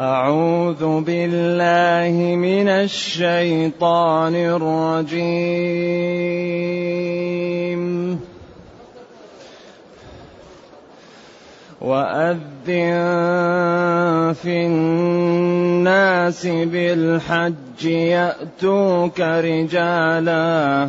أعوذ بالله من الشيطان الرجيم. وأذن في الناس بالحج يأتوك رجالاً.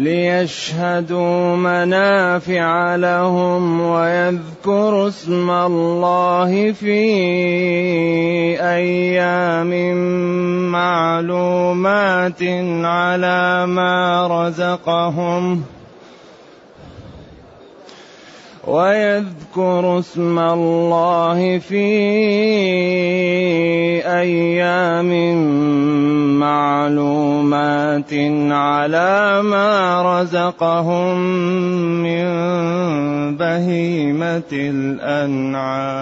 ليشهدوا منافع لهم ويذكروا اسم الله في أيام معلومات على ما رزقهم ويذكر اسم الله في أيام معلومات على ما رزقهم من بهيمة الأنعام.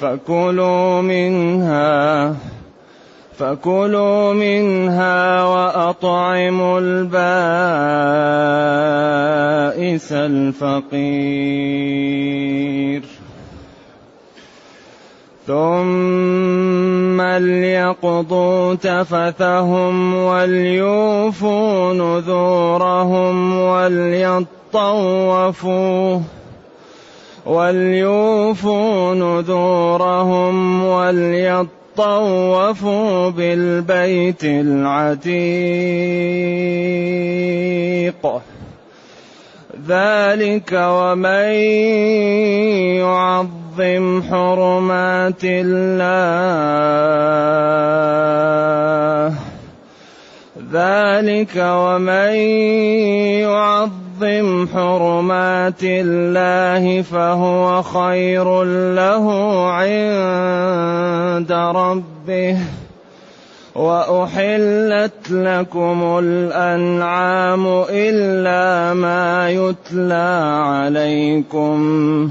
فكلوا منها فكلوا منها وأطعموا البائس الفقير. ثم ليقضوا تفثهم وليوفوا نذورهم وليطوفوا وليوفوا نذورهم وليطوفوا طوفوا بالبيت العتيق. ذلك ومن يعظم حرمات الله. ذلك ومن يعظم حرمات الله فهو خير له عند ربه. وأحلت لكم الأنعام إلا ما يتلى عليكم.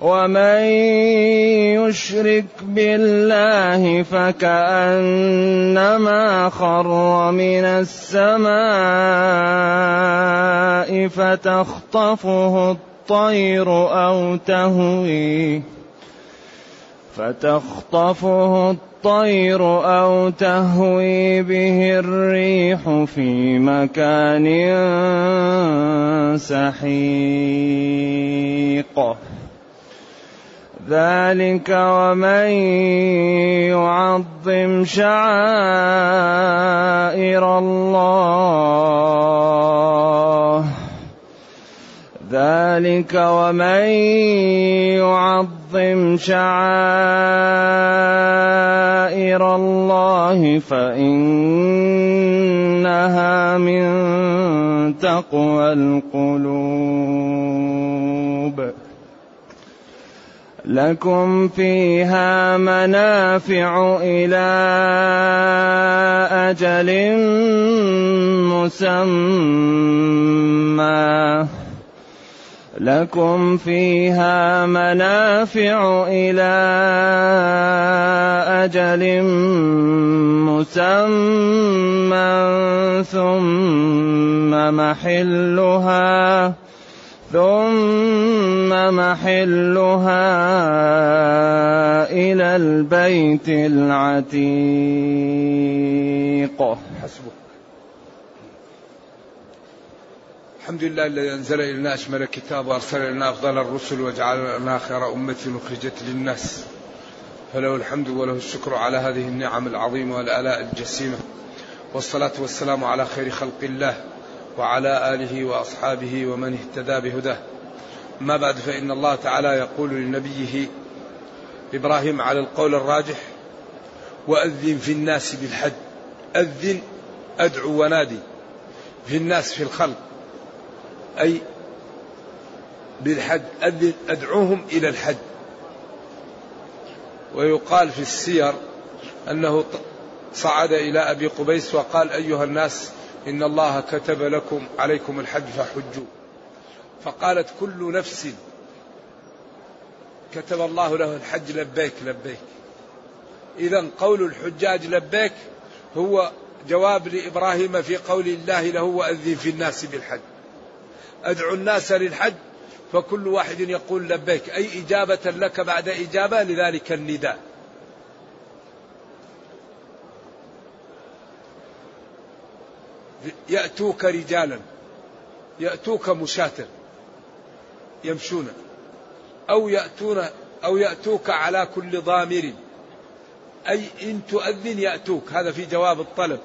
ومن يشرك بالله فكأنما خر من السماء فتخطفه الطير أو تهوي فتخطفه الطير أو تهوي به الريح في مكان سحيق. ذلك ومن يعظم شعائر الله. ذلك ومن يعظم شعائر الله فإنها من تقوى القلوب. لكم فيها منافع إلى أجل مسمى. لكم فيها منافع إلى أجل مسمى. ثم محلها ثم محلها إلى البيت العتيق. حسبك. الحمد لله الذي أنزل إلينا أشمل الكتاب وأرسل إلينا أفضل الرسل وجعلنا خير أمة أخرجت للناس. فله الحمد وله الشكر على هذه النعم العظيمة والآلاء الجسيمة والصلاة والسلام على خير خلق الله. وعلى آله وأصحابه ومن اهتدى بهداه. ما بعد فإن الله تعالى يقول لنبيه إبراهيم على القول الراجح وأذن في الناس بالحج. أذن أدعو ونادي في الناس في الخلق. أي بالحج أذن أدعوهم إلى الحج. ويقال في السير أنه صعد إلى أبي قبيس وقال أيها الناس إن الله كتب لكم عليكم الحج فحجوا. فقالت كل نفس كتب الله له الحج لبيك لبيك. إذا قول الحجاج لبيك هو جواب لإبراهيم في قول الله له وأذن في الناس بالحج. أدعو الناس للحج فكل واحد يقول لبيك. أي إجابة لك بعد إجابة؟ لذلك النداء. يأتوك رجالا يأتوك مشاة يمشون أو يأتون أو يأتوك على كل ضامر. أي إن تؤذن يأتوك هذا في جواب الطلب.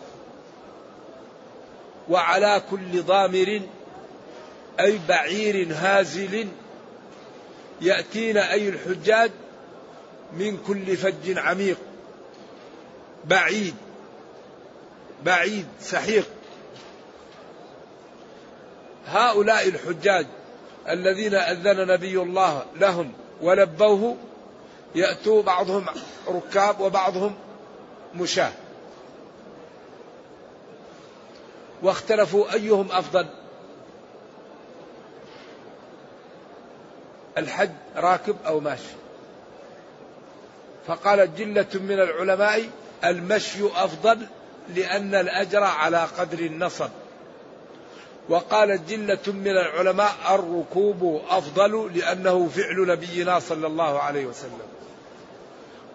وعلى كل ضامر أي بعير هازل يأتين أي الحجاج من كل فج عميق. بعيد بعيد سحيق. هؤلاء الحجاج الذين أذن نبي الله لهم ولبوه يأتوا بعضهم ركاب وبعضهم مشاة. واختلفوا أيهم أفضل؟ الحج راكب أو ماشي؟ فقالت جلة من العلماء المشي أفضل لأن الأجر على قدر النصب. وقالت جلة من العلماء الركوب أفضل لأنه فعل نبينا صلى الله عليه وسلم.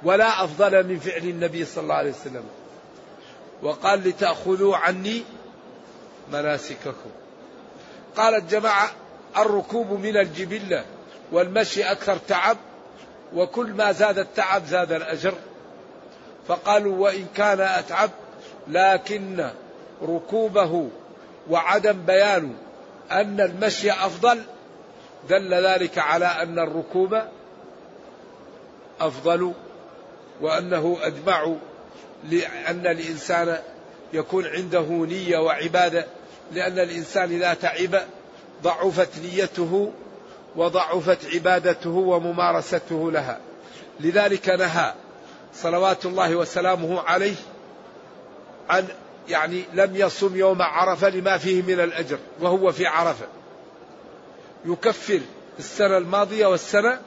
ولا أفضل من فعل النبي صلى الله عليه وسلم. وقال لتأخذوا عني مناسككم. قالت جماعة الركوب من الجبلة والمشي أكثر تعب وكل ما زاد التعب زاد الأجر. فقالوا وإن كان أتعب لكن ركوبه وعدم بيان أن المشي أفضل دل ذلك على أن الركوب أفضل وأنه أجمع لأن الإنسان يكون عنده نية وعبادة لأن الإنسان إذا تعب ضعفت نيته وضعفت عبادته وممارسته لها. لذلك نهى صلوات الله وسلامه عليه عن يعني لم يصم يوم عرفة لما فيه من الأجر وهو في عرفة. يكفر السنة الماضية والسنة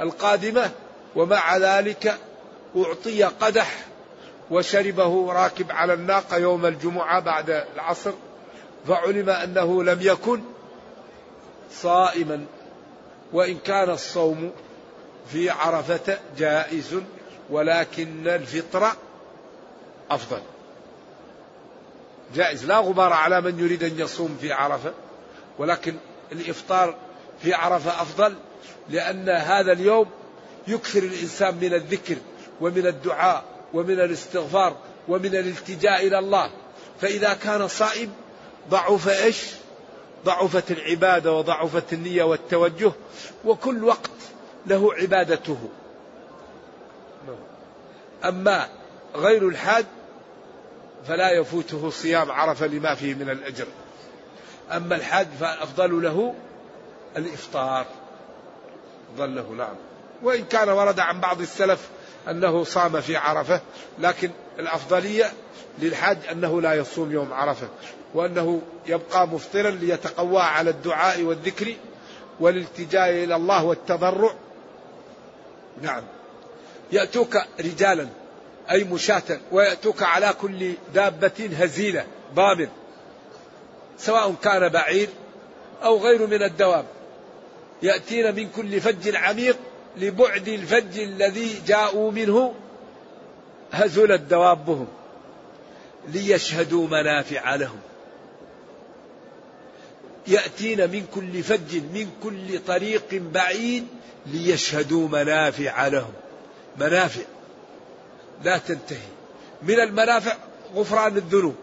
القادمة ومع ذلك أعطي قدح وشربه راكب على الناقة يوم الجمعة بعد العصر. فعلم أنه لم يكن صائما. وإن كان الصوم في عرفة جائز ولكن الفطر أفضل. جائز لا غبار على من يريد أن يصوم في عرفة ولكن الإفطار في عرفة أفضل لأن هذا اليوم يكثر الإنسان من الذكر ومن الدعاء ومن الاستغفار ومن الالتجاء إلى الله فإذا كان صائم ضعف إيش؟ ضعفت العبادة وضعفت النية والتوجه وكل وقت له عبادته. أما غير الحاج فلا يفوته صيام عرفة لما فيه من الأجر. أما الحاج فالافضل له الإفطار. افضل له نعم. وإن كان ورد عن بعض السلف أنه صام في عرفة لكن الأفضلية للحاج أنه لا يصوم يوم عرفة وأنه يبقى مفطرا ليتقوى على الدعاء والذكر والالتجاء إلى الله والتضرع نعم يأتوك رجالا أي مشاة ويأتوك على كل دابة هزيلة ضامن سواء كان بعير أو غير من الدواب. يأتين من كل فج عميق لبعد الفج الذي جاءوا منه هزلت دوابهم ليشهدوا منافع لهم. يأتين من كل فج من كل طريق بعيد ليشهدوا منافع لهم. منافع. لا تنتهي. من المنافع غفران الذنوب.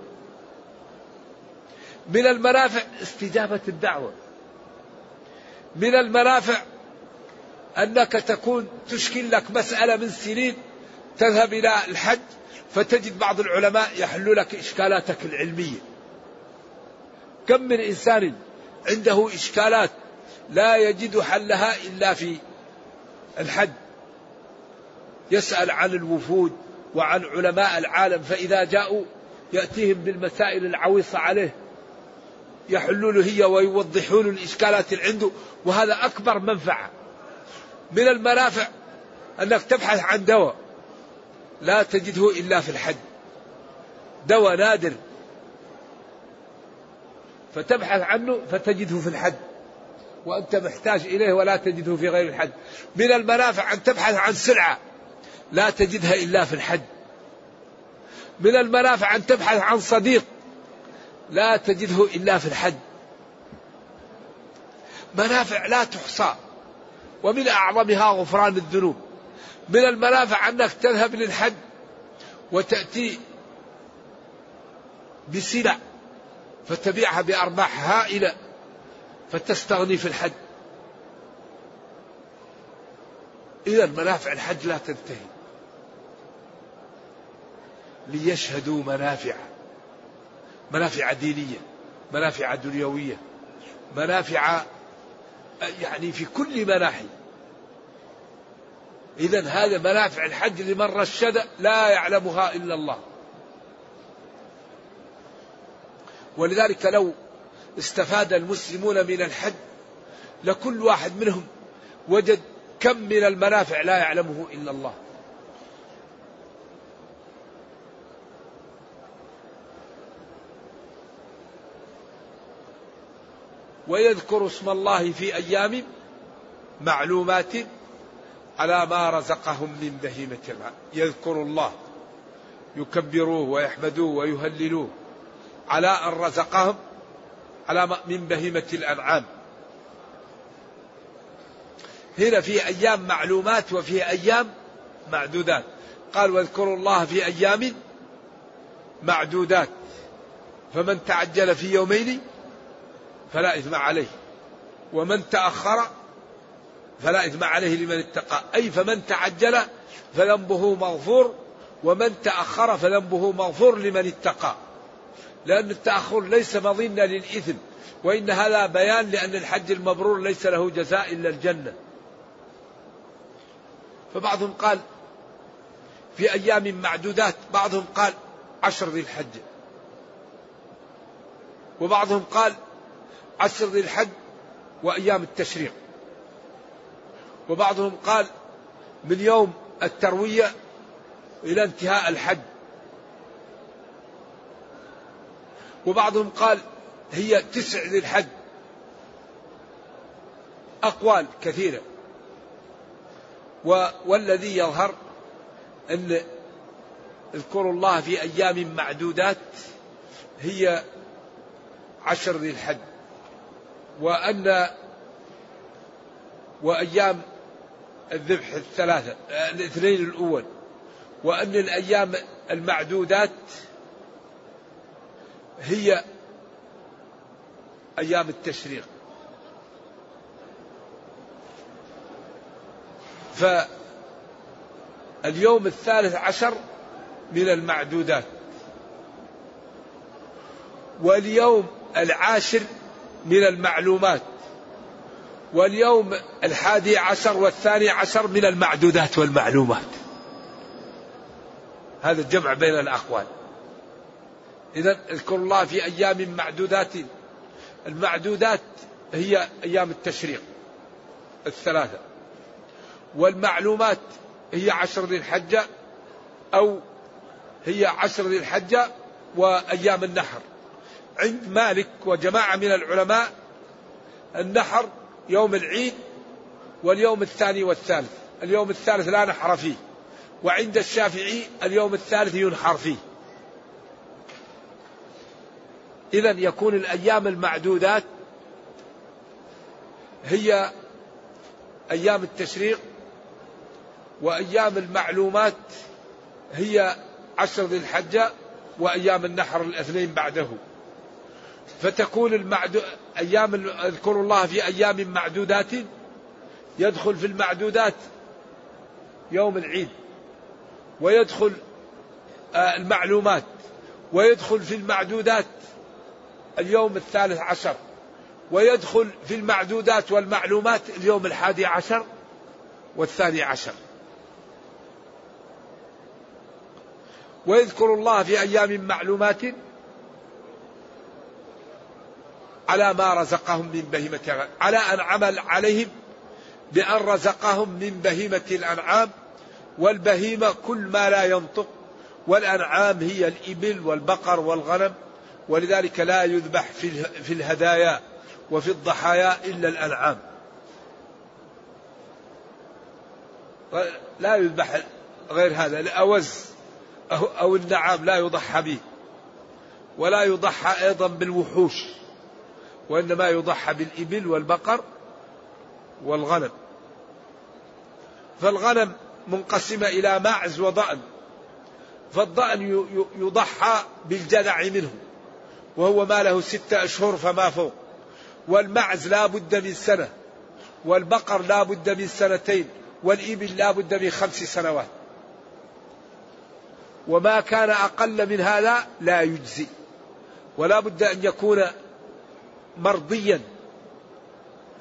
من المنافع استجابة الدعوة. من المنافع أنك تكون تشكل لك مسألة من سنين تذهب إلى الحج فتجد بعض العلماء يحل لك إشكالاتك العلمية. كم من إنسان عنده إشكالات لا يجد حلها إلا في الحج. يسأل عن الوفود وعن علماء العالم فإذا جاءوا يأتيهم بالمسائل العويصة عليه. يحلون له هي ويوضحون الإشكالات اللي عنده وهذا أكبر منفعة. من المنافع أنك تبحث عن دواء لا تجده إلا في الحج. دواء نادر. فتبحث عنه فتجده في الحج. وأنت محتاج إليه ولا تجده في غير الحج. من المنافع أن تبحث عن سلعة. لا تجدها إلا في الحج. من المنافع أن تبحث عن صديق لا تجده إلا في الحج. منافع لا تحصى ومن أعظمها غفران الذنوب. من المنافع أنك تذهب للحج وتأتي بسلع فتبيعها بأرباح هائلة فتستغني في الحج. إذا منافع الحج لا تنتهي. ليشهدوا منافع. منافع دينية منافع دنيوية منافع يعني في كل مناحي. إذا هذا منافع الحج لمن رشد لا يعلمها إلا الله. ولذلك لو استفاد المسلمون من الحج لكل واحد منهم وجد كم من المنافع لا يعلمه إلا الله. ويذكر اسم الله في أيام معلومات على ما رزقهم من بهيمة الأنعام يذكر الله يكبروه ويحمدوه ويهللوه على أن رزقهم على من بهيمة الأنعام. هنا في أيام معلومات وفي أيام معدودات. قال واذكروا الله في أيام معدودات. فمن تعجل في يومين فلا إثم عليه. ومن تأخر فلا إثم عليه لمن اتقى. أي فمن تعجل فذنبه مغفور ومن تأخر فذنبه مغفور لمن اتقى. لأن التأخر ليس مظنة للإثم وإن هذا بيان لأن الحج المبرور ليس له جزاء إلا الجنة. فبعضهم قال في أيام معدودات بعضهم قال عشر ذي الحج. وبعضهم قال عشر ذي الحج وأيام التشريق. وبعضهم قال من يوم التروية إلى انتهاء الحج. وبعضهم قال هي تسع ذي الحج. أقوال كثيرة. والذي يظهر أن اذكروا الله في أيام معدودات هي عشر ذي الحج. وأن وأيام الذبح الثلاثة الاثنين الأول وأن الأيام المعدودات هي أيام التشريق. فاليوم الثالث عشر من المعدودات. واليوم العاشر من المعلومات. واليوم الحادي عشر والثاني عشر من المعدودات والمعلومات. هذا الجمع بين الأقوال. إذا اذكر الله في أيام معدودات. المعدودات هي أيام التشريق الثلاثة. والمعلومات هي عشر ذي الحجة أو هي عشر ذي الحجة وأيام النحر. عند مالك وجماعة من العلماء النحر يوم العيد واليوم الثاني والثالث. اليوم الثالث لا نحر فيه. وعند الشافعي اليوم الثالث ينحر فيه. إذا يكون الأيام المعدودات هي أيام التشريق وأيام المعلومات هي عشر ذي الحجة وأيام النحر الاثنين بعده. فتكون المعدو أيام اذكروا الله في أيام معدودات يدخل في المعدودات يوم العيد ويدخل آه، المعلومات ويدخل في المعدودات اليوم الثالث عشر ويدخل في المعدودات والمعلومات اليوم الحادي عشر والثاني عشر. ويذكر الله في أيام معلومات على ما رزقهم من بهيمة على أن عمل عليهم بأن رزقهم من بهيمة الأنعام والبهيمة كل ما لا ينطق والأنعام هي الإبل والبقر والغنم ولذلك لا يذبح في الهدايا وفي الضحايا إلا الأنعام. لا يذبح غير هذا الأوز أو النعام لا يضحى به ولا يضحى أيضا بالوحوش. وإنما يضحى بالإبل والبقر والغنم. فالغنم منقسمة إلى معز وضأن فالضأن يضحى بالجذع منه وهو ما له ستة أشهر فما فوق. والمعز لا بد من سنة والبقر لا بد من سنتين والإبل لا بد من خمس سنوات. وما كان أقل من هذا لا يجزي ولا بد أن يكون مرضيا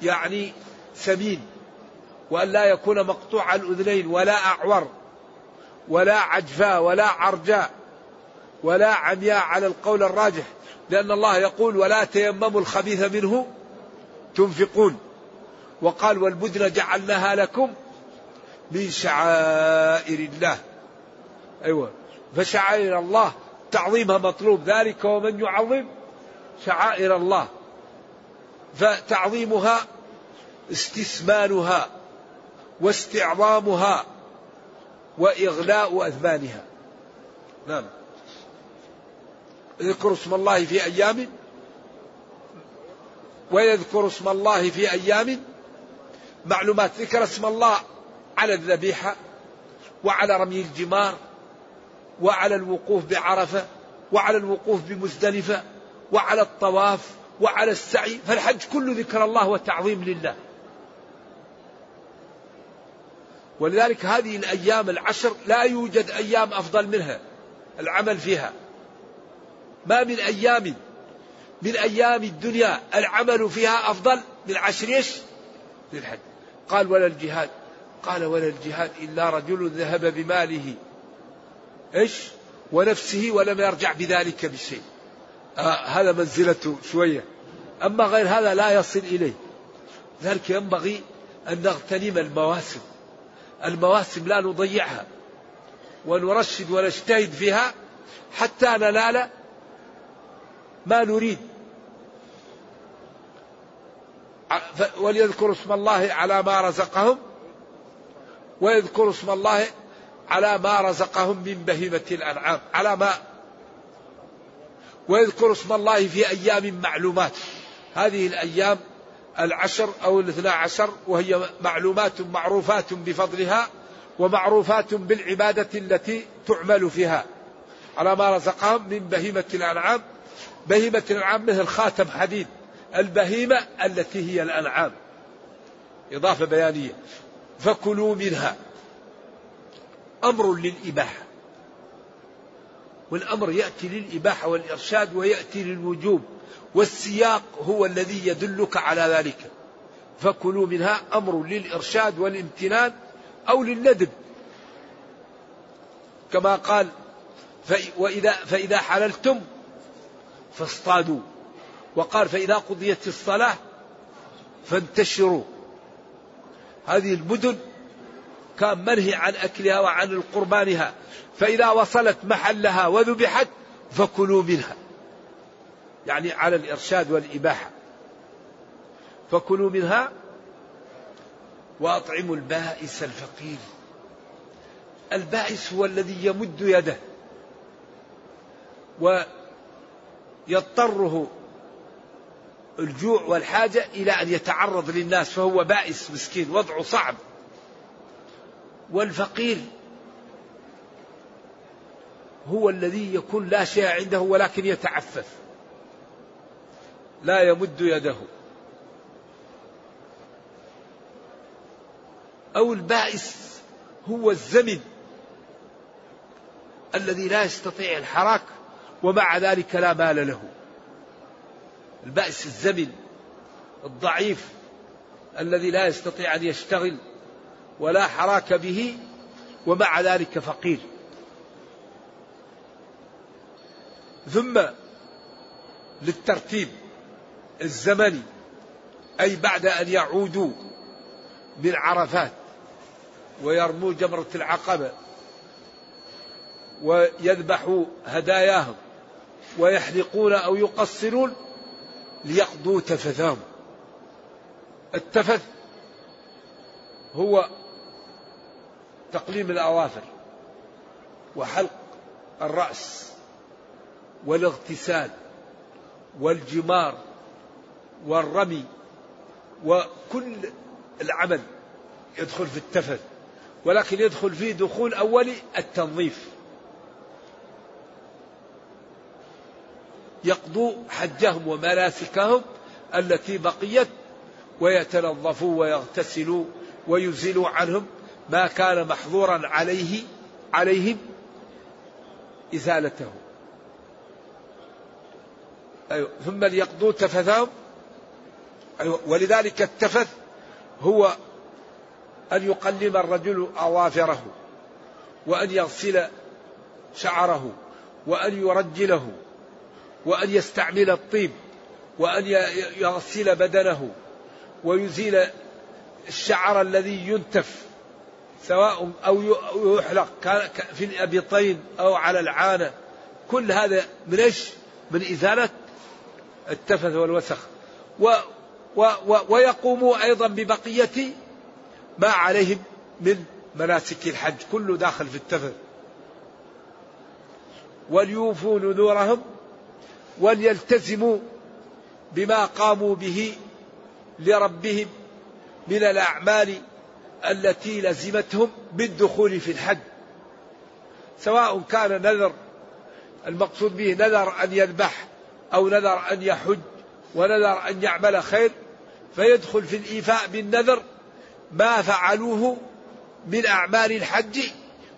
يعني سمين وأن لا يكون مقطوع الأذنين ولا أعور ولا عجفاء ولا عرجاء ولا عمياء على القول الراجح لأن الله يقول ولا تيمموا الخبيث منه تنفقون وقال والبدن جعلناها لكم من شعائر الله أيوة. فشعائر الله تعظيمها مطلوب. ذلك ومن يعظم شعائر الله. فتعظيمها استثمانها واستعظامها وإغلاء أثمانها نعم. اذكروا اسم الله في أيام؟ ويذكر اسم الله في أيام؟ معلومات. ذكر اسم الله على الذبيحة وعلى رمي الجمار وعلى الوقوف بعرفة وعلى الوقوف بمزدلفة وعلى الطواف وعلى السعي فالحج كله ذكر الله وتعظيم لله. ولذلك هذه الأيام العشر لا يوجد أيام أفضل منها العمل فيها. ما من أيام من أيام الدنيا العمل فيها أفضل من عشر إيش؟ للحج. قال ولا الجهاد. قال ولا الجهاد إلا رجل ذهب بماله. إيش؟ ونفسه ولم يرجع بذلك بشيء. هذا منزلته شوية. أما غير هذا لا يصل إليه. ذلك ينبغي أن نغتنم المواسم. المواسم لا نضيعها. ونرشد ونجتهد فيها حتى ننال ما نريد. وليذكروا اسم الله على ما رزقهم. ويذكروا اسم الله على ما رزقهم من بهيمة الأنعام. على ما ويذكر اسم الله في أيام معلومات. هذه الأيام العشر أو الاثنى عشر وهي معلومات معروفات بفضلها ومعروفات بالعبادة التي تعمل فيها. على ما رزقهم من بهيمة الأنعام. بهيمة الأنعام مثل خاتم حديد. البهيمة التي هي الأنعام. إضافة بيانية. فكلوا منها. أمر للإباحة. والأمر يأتي للإباحة والإرشاد ويأتي للوجوب والسياق هو الذي يدلك على ذلك. فكلوا منها أمر للإرشاد والامتنان أو للندب. كما قال وإذا فإذا حللتم فاصطادوا. وقال فإذا قضيت الصلاة فانتشروا. هذه المدن كان منهي عن أكلها وعن القربانها فإذا وصلت محلها وذبحت فكلوا منها. يعني على الإرشاد والإباحة. فكلوا منها وأطعموا البائس الفقير. البائس هو الذي يمد يده ويضطره الجوع والحاجة إلى أن يتعرض للناس فهو بائس مسكين وضعه صعب. والفقير هو الذي يكون لا شيء عنده ولكن يتعفف. لا يمد يده. أو البائس هو الزمن الذي لا يستطيع الحراك ومع ذلك لا مال له. البائس الزمن الضعيف الذي لا يستطيع أن يشتغل ولا حراك به ومع ذلك فقير. ثم للترتيب الزمني أي بعد أن يعودوا من عرفات ويرموا جمرة العقبة ويذبحوا هداياهم ويحلقون أو يقصرون ليقضوا تفثهم. التفث هو تقليم الأظافر وحلق الرأس. والاغتسال والجمار والرمي وكل العمل يدخل في التفث ولكن يدخل فيه دخول أولي التنظيف. يقضوا حجهم ومناسكهم التي بقيت ويتنظفوا ويغتسلوا ويزيلوا عنهم ما كان محظورا عليه عليهم إزالته أيوة. ثم ليقضوا تفثهم أيوة. ولذلك التفث هو أن يقلم الرجل أظافره وأن يغسل شعره وأن يرجله وأن يستعمل الطيب وأن يغسل بدنه ويزيل الشعر الذي ينتف سواء أو يحلق في الأبطين أو على العانة كل هذا من إيش من إزالة التفث والوسخ. و و و ويقوموا أيضا ببقية ما عليهم من مناسك الحج كله داخل في التفث. وليوفوا نذورهم وليلتزموا بما قاموا به لربهم من الأعمال التي لزمتهم بالدخول في الحج. سواء كان نذر المقصود به نذر أن يذبح أو نذر أن يحج ونذر أن يعمل خير فيدخل في الإيفاء بالنذر ما فعلوه من أعمال الحج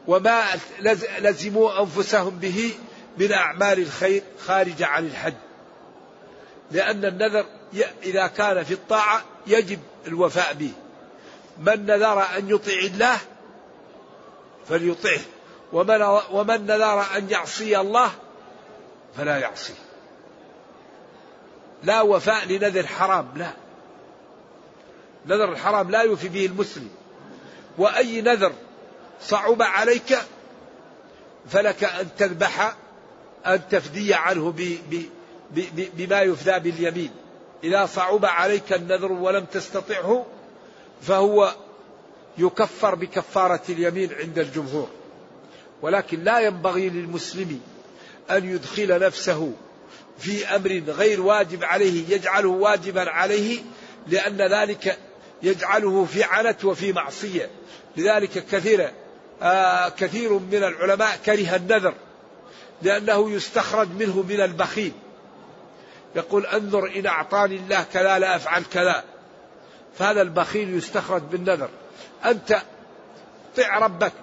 وما لزموا أنفسهم به من أعمال الخير خارجة عن الحج. لأن النذر إذا كان في الطاعة يجب الوفاء به. من نذر أن يطيع الله فليطعه ومن, ومن نذر أن يعصي الله فلا يعصيه. لا وفاء لنذر حرام لا. نذر الحرام لا يوفي به المسلم. وأي نذر صعب عليك فلك أن تذبح أن تفدي عنه بما يفدى باليمين. إذا صعب عليك النذر ولم تستطعه فهو يكفر بكفارة اليمين عند الجمهور. ولكن لا ينبغي للمسلم أن يدخل نفسه في أمر غير واجب عليه يجعله واجبا عليه لأن ذلك يجعله في عنت وفي معصية. لذلك كثير آه كثير من العلماء كره النذر لأنه يستخرج منه من البخيل. يقول انظر إن أعطاني الله كذا لا أفعل كذا. فهذا البخيل يستخرج بالنذر. أنت طع ربك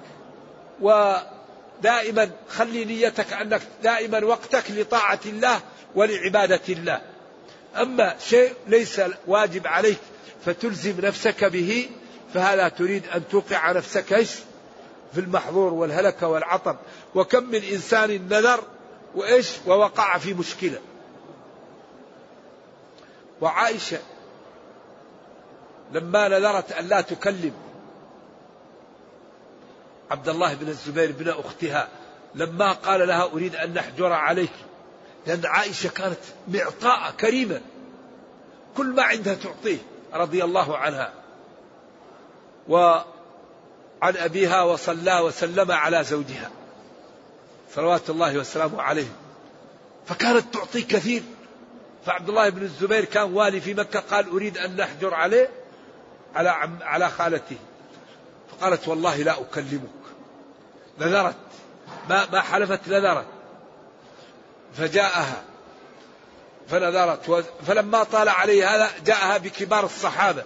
ودائما خلي نيتك أنك دائما وقتك لطاعة الله ولعبادة الله. أما شيء ليس واجب عليك فتلزم نفسك به فهذا تريد أن توقع نفسك إيش؟ في المحظور والهلكة والعطب. وكم من إنسان نذر وإيش؟ ووقع في مشكلة. وعائشة لما نذرت أن لا تكلم عبد الله بن الزبير بن أختها لما قال لها أريد أن نحجر عليك لأن عائشة كانت معطاءة كريمة كل ما عندها تعطيه رضي الله عنها. وعن أبيها وصلى وسلم على زوجها صلوات الله وسلامه عليه فكانت تعطي كثير. فعبد الله بن الزبير كان والي في مكة قال أريد أن نحجر عليه على على خالته. فقالت والله لا أكلمك. نذرت ما ما حلفت نذرت فجاءها. فنذرت. فلما طال عليه هذا جاءها بكبار الصحابة.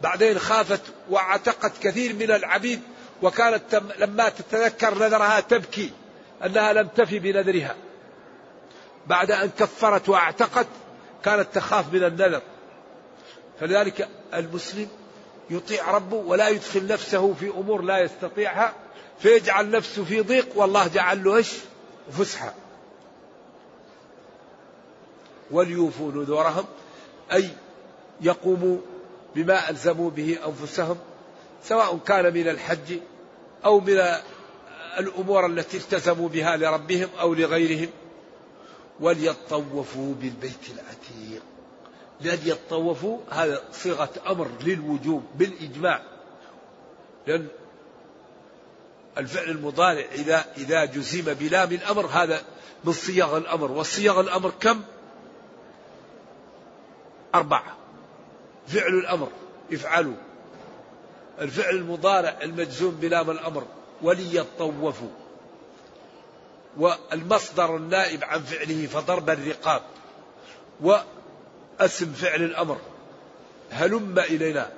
بعدين خافت واعتقت كثير من العبيد وكانت لما تتذكر نذرها تبكي أنها لم تفي بنذرها. بعد أن كفرت واعتقت كانت تخاف من النذر. فلذلك المسلم يطيع ربه ولا يدخل نفسه في أمور لا يستطيعها فيجعل نفسه في ضيق والله جعل له إيش؟ فسحة. وليوفوا نذورهم أي يقوموا بما ألزموا به أنفسهم سواء كان من الحج أو من الأمور التي التزموا بها لربهم أو لغيرهم. وليطوفوا بالبيت العتيق. لأن يطوفوا هذا صيغة أمر للوجوب بالإجماع لأن الفعل المضارع إذا إذا جزم بلام الأمر هذا من صيغ الأمر. وصيغ الأمر كم؟ أربعة. فعل الأمر افعلوا. الفعل المضارع المجزوم بلام الأمر وليطوفوا والمصدر النائب عن فعله فضرب الرقاب. واسم فعل الأمر. هلم إلينا.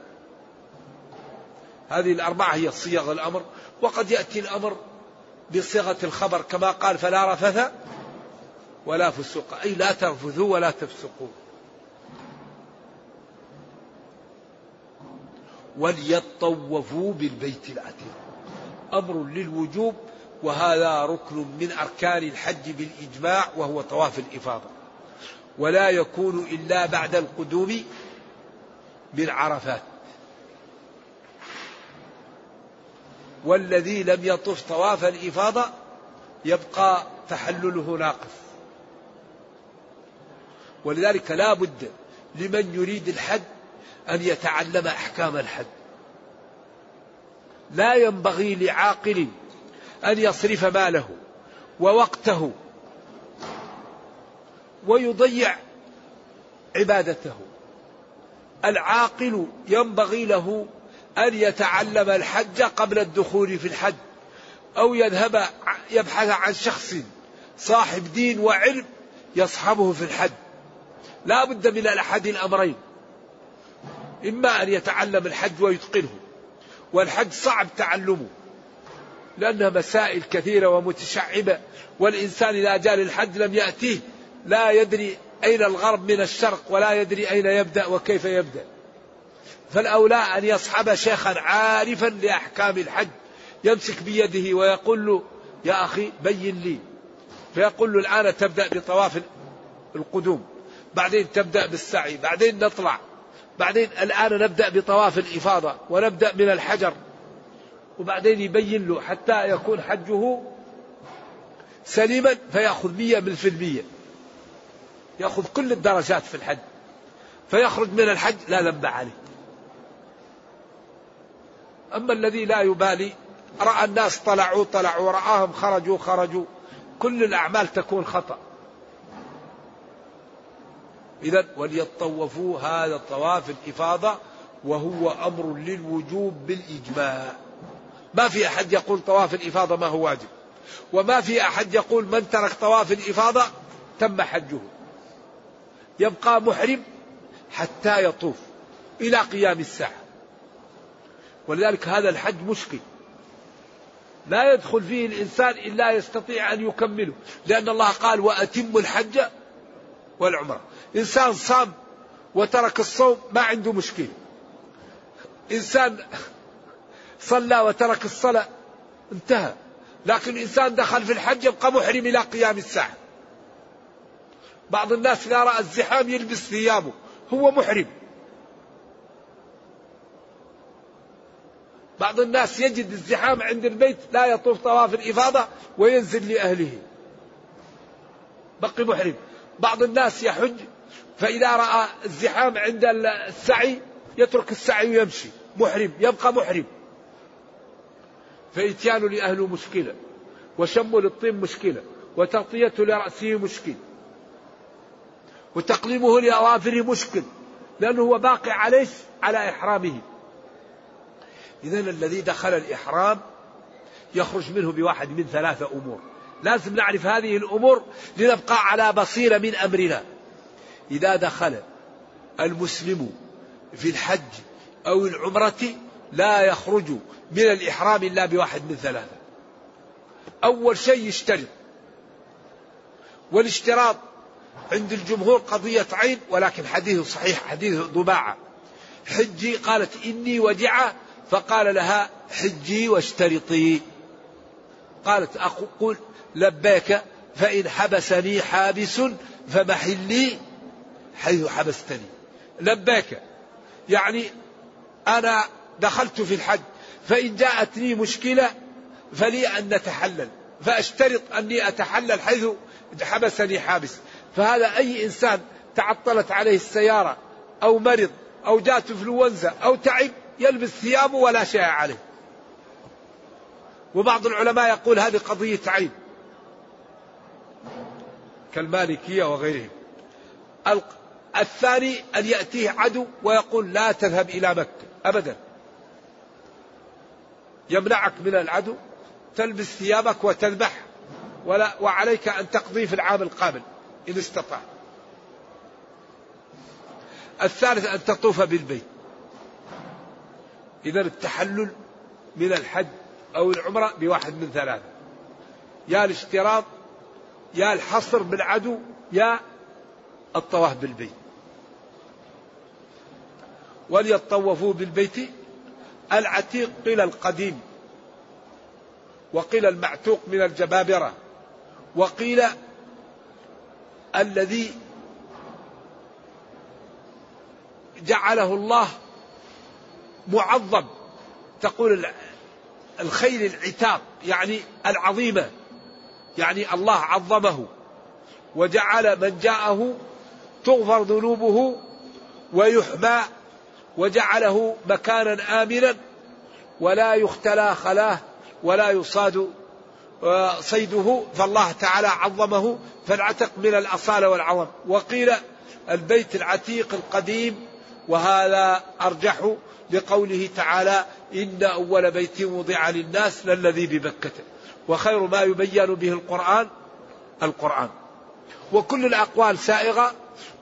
هذه الأربعة هي صيغ الأمر وقد يأتي الأمر بصيغة الخبر كما قال فلا رفث ولا فسوق أي لا ترفثوا ولا تفسقوا. وليطوفوا بالبيت العتيق. أمر للوجوب وهذا ركن من أركان الحج بالإجماع وهو طواف الإفاضة. ولا يكون إلا بعد القدوم من عرفات والذي لم يطف طواف الإفاضة يبقى تحلله ناقص. ولذلك لا بد لمن يريد الحج أن يتعلم أحكام الحج لا ينبغي لعاقل أن يصرف ماله ووقته ويضيع عبادته. العاقل ينبغي له أن يتعلم الحج قبل الدخول في الحج أو يذهب يبحث عن شخص صاحب دين وعلم يصحبه في الحج. لا بد من الأحد الأمرين إما أن يتعلم الحج ويتقنه والحج صعب تعلمه لأنها مسائل كثيرة ومتشعبة والإنسان إذا جاء للحج لم يأتيه لا يدري أين الغرب من الشرق ولا يدري أين يبدأ وكيف يبدأ. فالأولى أن يصحب شيخا عارفا لأحكام الحج يمسك بيده ويقول له يا أخي بين لي. فيقول له الآن تبدأ بطواف القدوم بعدين تبدأ بالسعي بعدين نطلع بعدين الآن نبدأ بطواف الإفاضة ونبدأ من الحجر. وبعدين يبين له حتى يكون حجه سليما فيأخذ مية من في المية. يأخذ كل الدرجات في الحج. فيخرج من الحج لا ذنب عليه. أما الذي لا يبالي رأى الناس طلعوا طلعوا رآهم خرجوا خرجوا كل الأعمال تكون خطأ. إذا وليطوفوا هذا طواف الإفاضة وهو أمر للوجوب بالإجماع. ما في أحد يقول طواف الإفاضة ما هو واجب. وما في أحد يقول من ترك طواف الإفاضة تم حجه. يبقى محرم حتى يطوف إلى قيام الساعة. ولذلك هذا الحج مشكل. لا يدخل فيه الإنسان إلا يستطيع أن يكمله. لأن الله قال وأتم الحج والعمرة. إنسان صام وترك الصوم ما عنده مشكلة. إنسان صلى وترك الصلاة انتهى. لكن الإنسان دخل في الحج يبقى محرم إلى قيام الساعة. بعض الناس إذا رأى الزحام يلبس ثيابه هو محرم. بعض الناس يجد الزحام عند البيت لا يطوف طواف الإفاضة وينزل لأهله. بقي محرم. بعض الناس يحج فإذا رأى الزحام عند السعي يترك السعي ويمشي. محرم يبقى محرم. فإتيان لأهله مشكلة وشم للطين مشكلة وتغطية لرأسه مشكل. وتقليمه لأظافره مشكل لأنه هو باقي عليه على إحرامه. إذا الذي دخل الإحرام يخرج منه بواحد من ثلاثة أمور. لازم نعرف هذه الأمور لنبقى على بصيرة من أمرنا. إذا دخل المسلم في الحج أو العمرة لا يخرج من الإحرام إلا بواحد من ثلاثة. أول شيء يشترط والاشتراط عند الجمهور قضية عين ولكن حديث صحيح حديث ضباعة. حجي قالت إني وجعة فقال لها حجي واشترطي. قالت أقول لبيك فإن حبسني حابس فمحلي حيث حبستني. لبيك يعني أنا دخلت في الحج فإن جاءتني مشكلة فلي أن نتحلل فأشترط أني أتحلل حيث حبسني حابس. فهذا أي إنسان تعطلت عليه السيارة أو مرض أو جاءت إنفلونزا أو تعب يلبس ثيابه ولا شيء عليه. وبعض العلماء يقول هذه قضية عين كالمالكية وغيرهم. الثاني أن يأتيه عدو ويقول لا تذهب إلى مكة أبدا. يمنعك من العدو تلبس ثيابك وتذبح ولا وعليك أن تقضي في العام القابل. إن استطاع. الثالث أن تطوف بالبيت. إذا التحلل من الحج أو العمرة بواحد من ثلاثة. يا الاشتراط يا الحصر بالعدو يا الطواف بالبيت. وليطوفوا بالبيت العتيق قيل القديم وقيل المعتوق من الجبابرة وقيل الذي جعله الله معظم تقول الخيل العتاق يعني العظيمة يعني الله عظمه وجعل من جاءه تغفر ذنوبه ويحمى وجعله مكانا آمنا ولا يختلى خلاه ولا يصاد صيده فالله تعالى عظمه فالعتق من الأصالة والعظم. وقيل البيت العتيق القديم وهذا أرجح لقوله تعالى إن أول بيت وضع للناس للذي ببكة. وخير ما يبين به القرآن القرآن. وكل الأقوال سائغة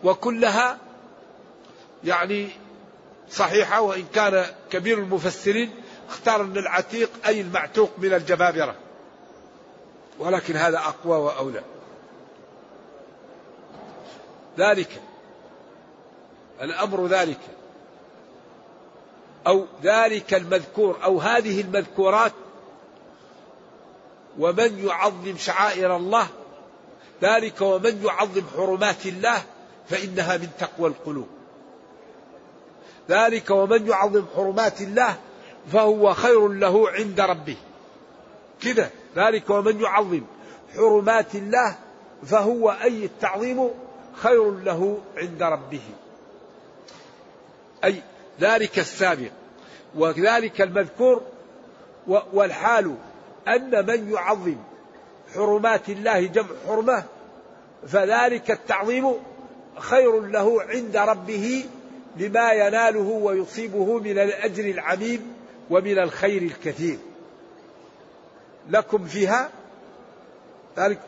وكلها يعني صحيحة وإن كان كبير المفسرين اختار أن العتيق أي المعتوق من الجبابرة. ولكن هذا أقوى وأولى. ذلك الأمر ذلك. أو ذلك المذكور أو هذه المذكورات. ومن يعظم شعائر الله ذلك ومن يعظم حرمات الله فإنها من تقوى القلوب. ذلك ومن يعظم حرمات الله فهو خير له عند ربه. كذا. ذلك ومن يعظم حرمات الله فهو أي التعظيم خير له عند ربه. أي ذلك السابق وذلك المذكور والحال أن من يعظم حرمات الله جمع حرمة فذلك التعظيم خير له عند ربه لما يناله ويصيبه من الأجر العميم ومن الخير الكثير. لكم فيها ذلك.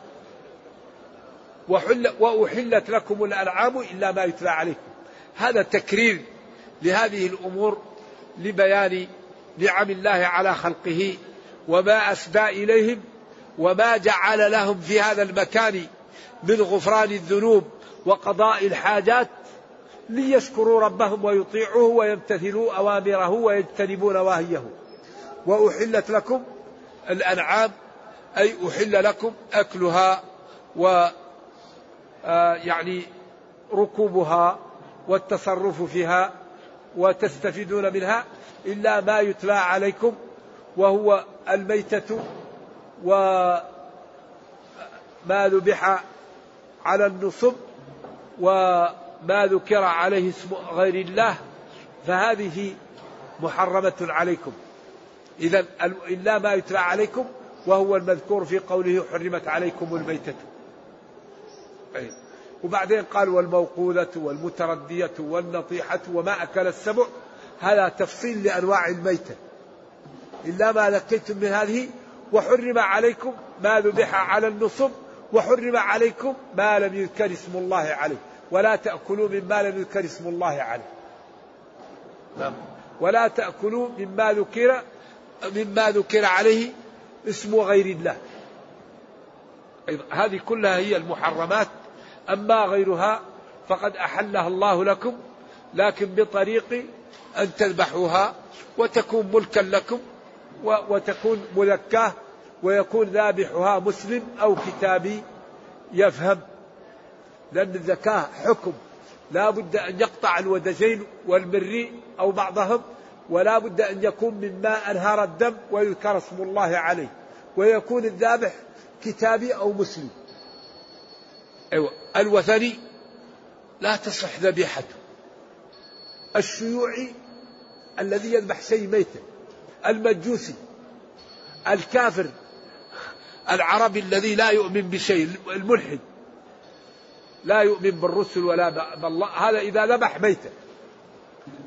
وحل وأحلت لكم الأنعام إلا ما يتلى عليكم. هذا تكرير لهذه الأمور لبيان نعم الله على خلقه وما أسدى إليهم وما جعل لهم في هذا المكان من غفران الذنوب وقضاء الحاجات ليشكروا ربهم ويطيعوه ويمتثلوا أوامره ويجتنبوا نواهيه. وأحلت لكم الأنعام أي أحل لكم أكلها و آه، يعني ركوبها والتصرف فيها وتستفيدون منها إلا ما يتلى عليكم وهو الميتة وما ذبح على النصب وما ذكر عليه اسم غير الله فهذه محرمة عليكم. إذا إلا ما يتلى عليكم وهو المذكور في قوله حرمت عليكم الميتة أي. وبعدين قال والموقوذة والمتردية والنطيحة وما أكل السبع هذا تفصيل لأنواع الميتة إلا ما ذكيتم من هذه وحرم عليكم ما ذبح على النصب وحرم عليكم ما لم يذكر اسم الله عليه ولا تأكلوا مما لم يذكر اسم الله عليه نعم. ولا تأكلوا مما ذكر مما ذكر عليه اسم غير الله. هذه كلها هي المحرمات أما غيرها فقد أحلها الله لكم لكن بطريق أن تذبحوها وتكون ملكا لكم وتكون مذكاة ويكون ذابحها مسلم أو كتابي يفهم. لأن الزكاة حكم لا بد أن يقطع الودجين والمري أو بعضهم ولا بد أن يكون مما أنهار الدم ويذكر اسم الله عليه ويكون الذابح كتابي أو مسلم. أيوة الوثني لا تصح ذبيحته. الشيوعي الذي يذبح شيء ميتا المجوسي الكافر العربي الذي لا يؤمن بشيء الملحد لا يؤمن بالرسل ولا بالله هذا إذا ذبح ميتا.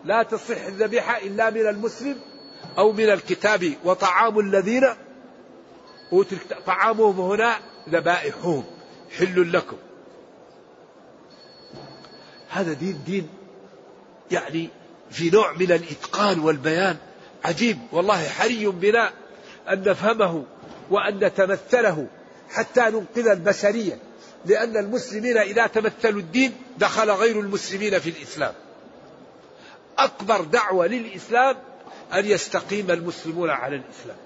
لا تصح الذبيحة إلا من المسلم أو من الكتاب. وطعام الذين طعامهم هنا ذبائحهم. حل لكم. هذا دين دين يعني في نوع من الإتقان والبيان عجيب. والله حري بنا أن نفهمه وأن نتمثله حتى ننقذ البشرية. لأن المسلمين إذا تمثلوا الدين دخل غير المسلمين في الإسلام. أكبر دعوة للإسلام أن يستقيم المسلمون على الإسلام.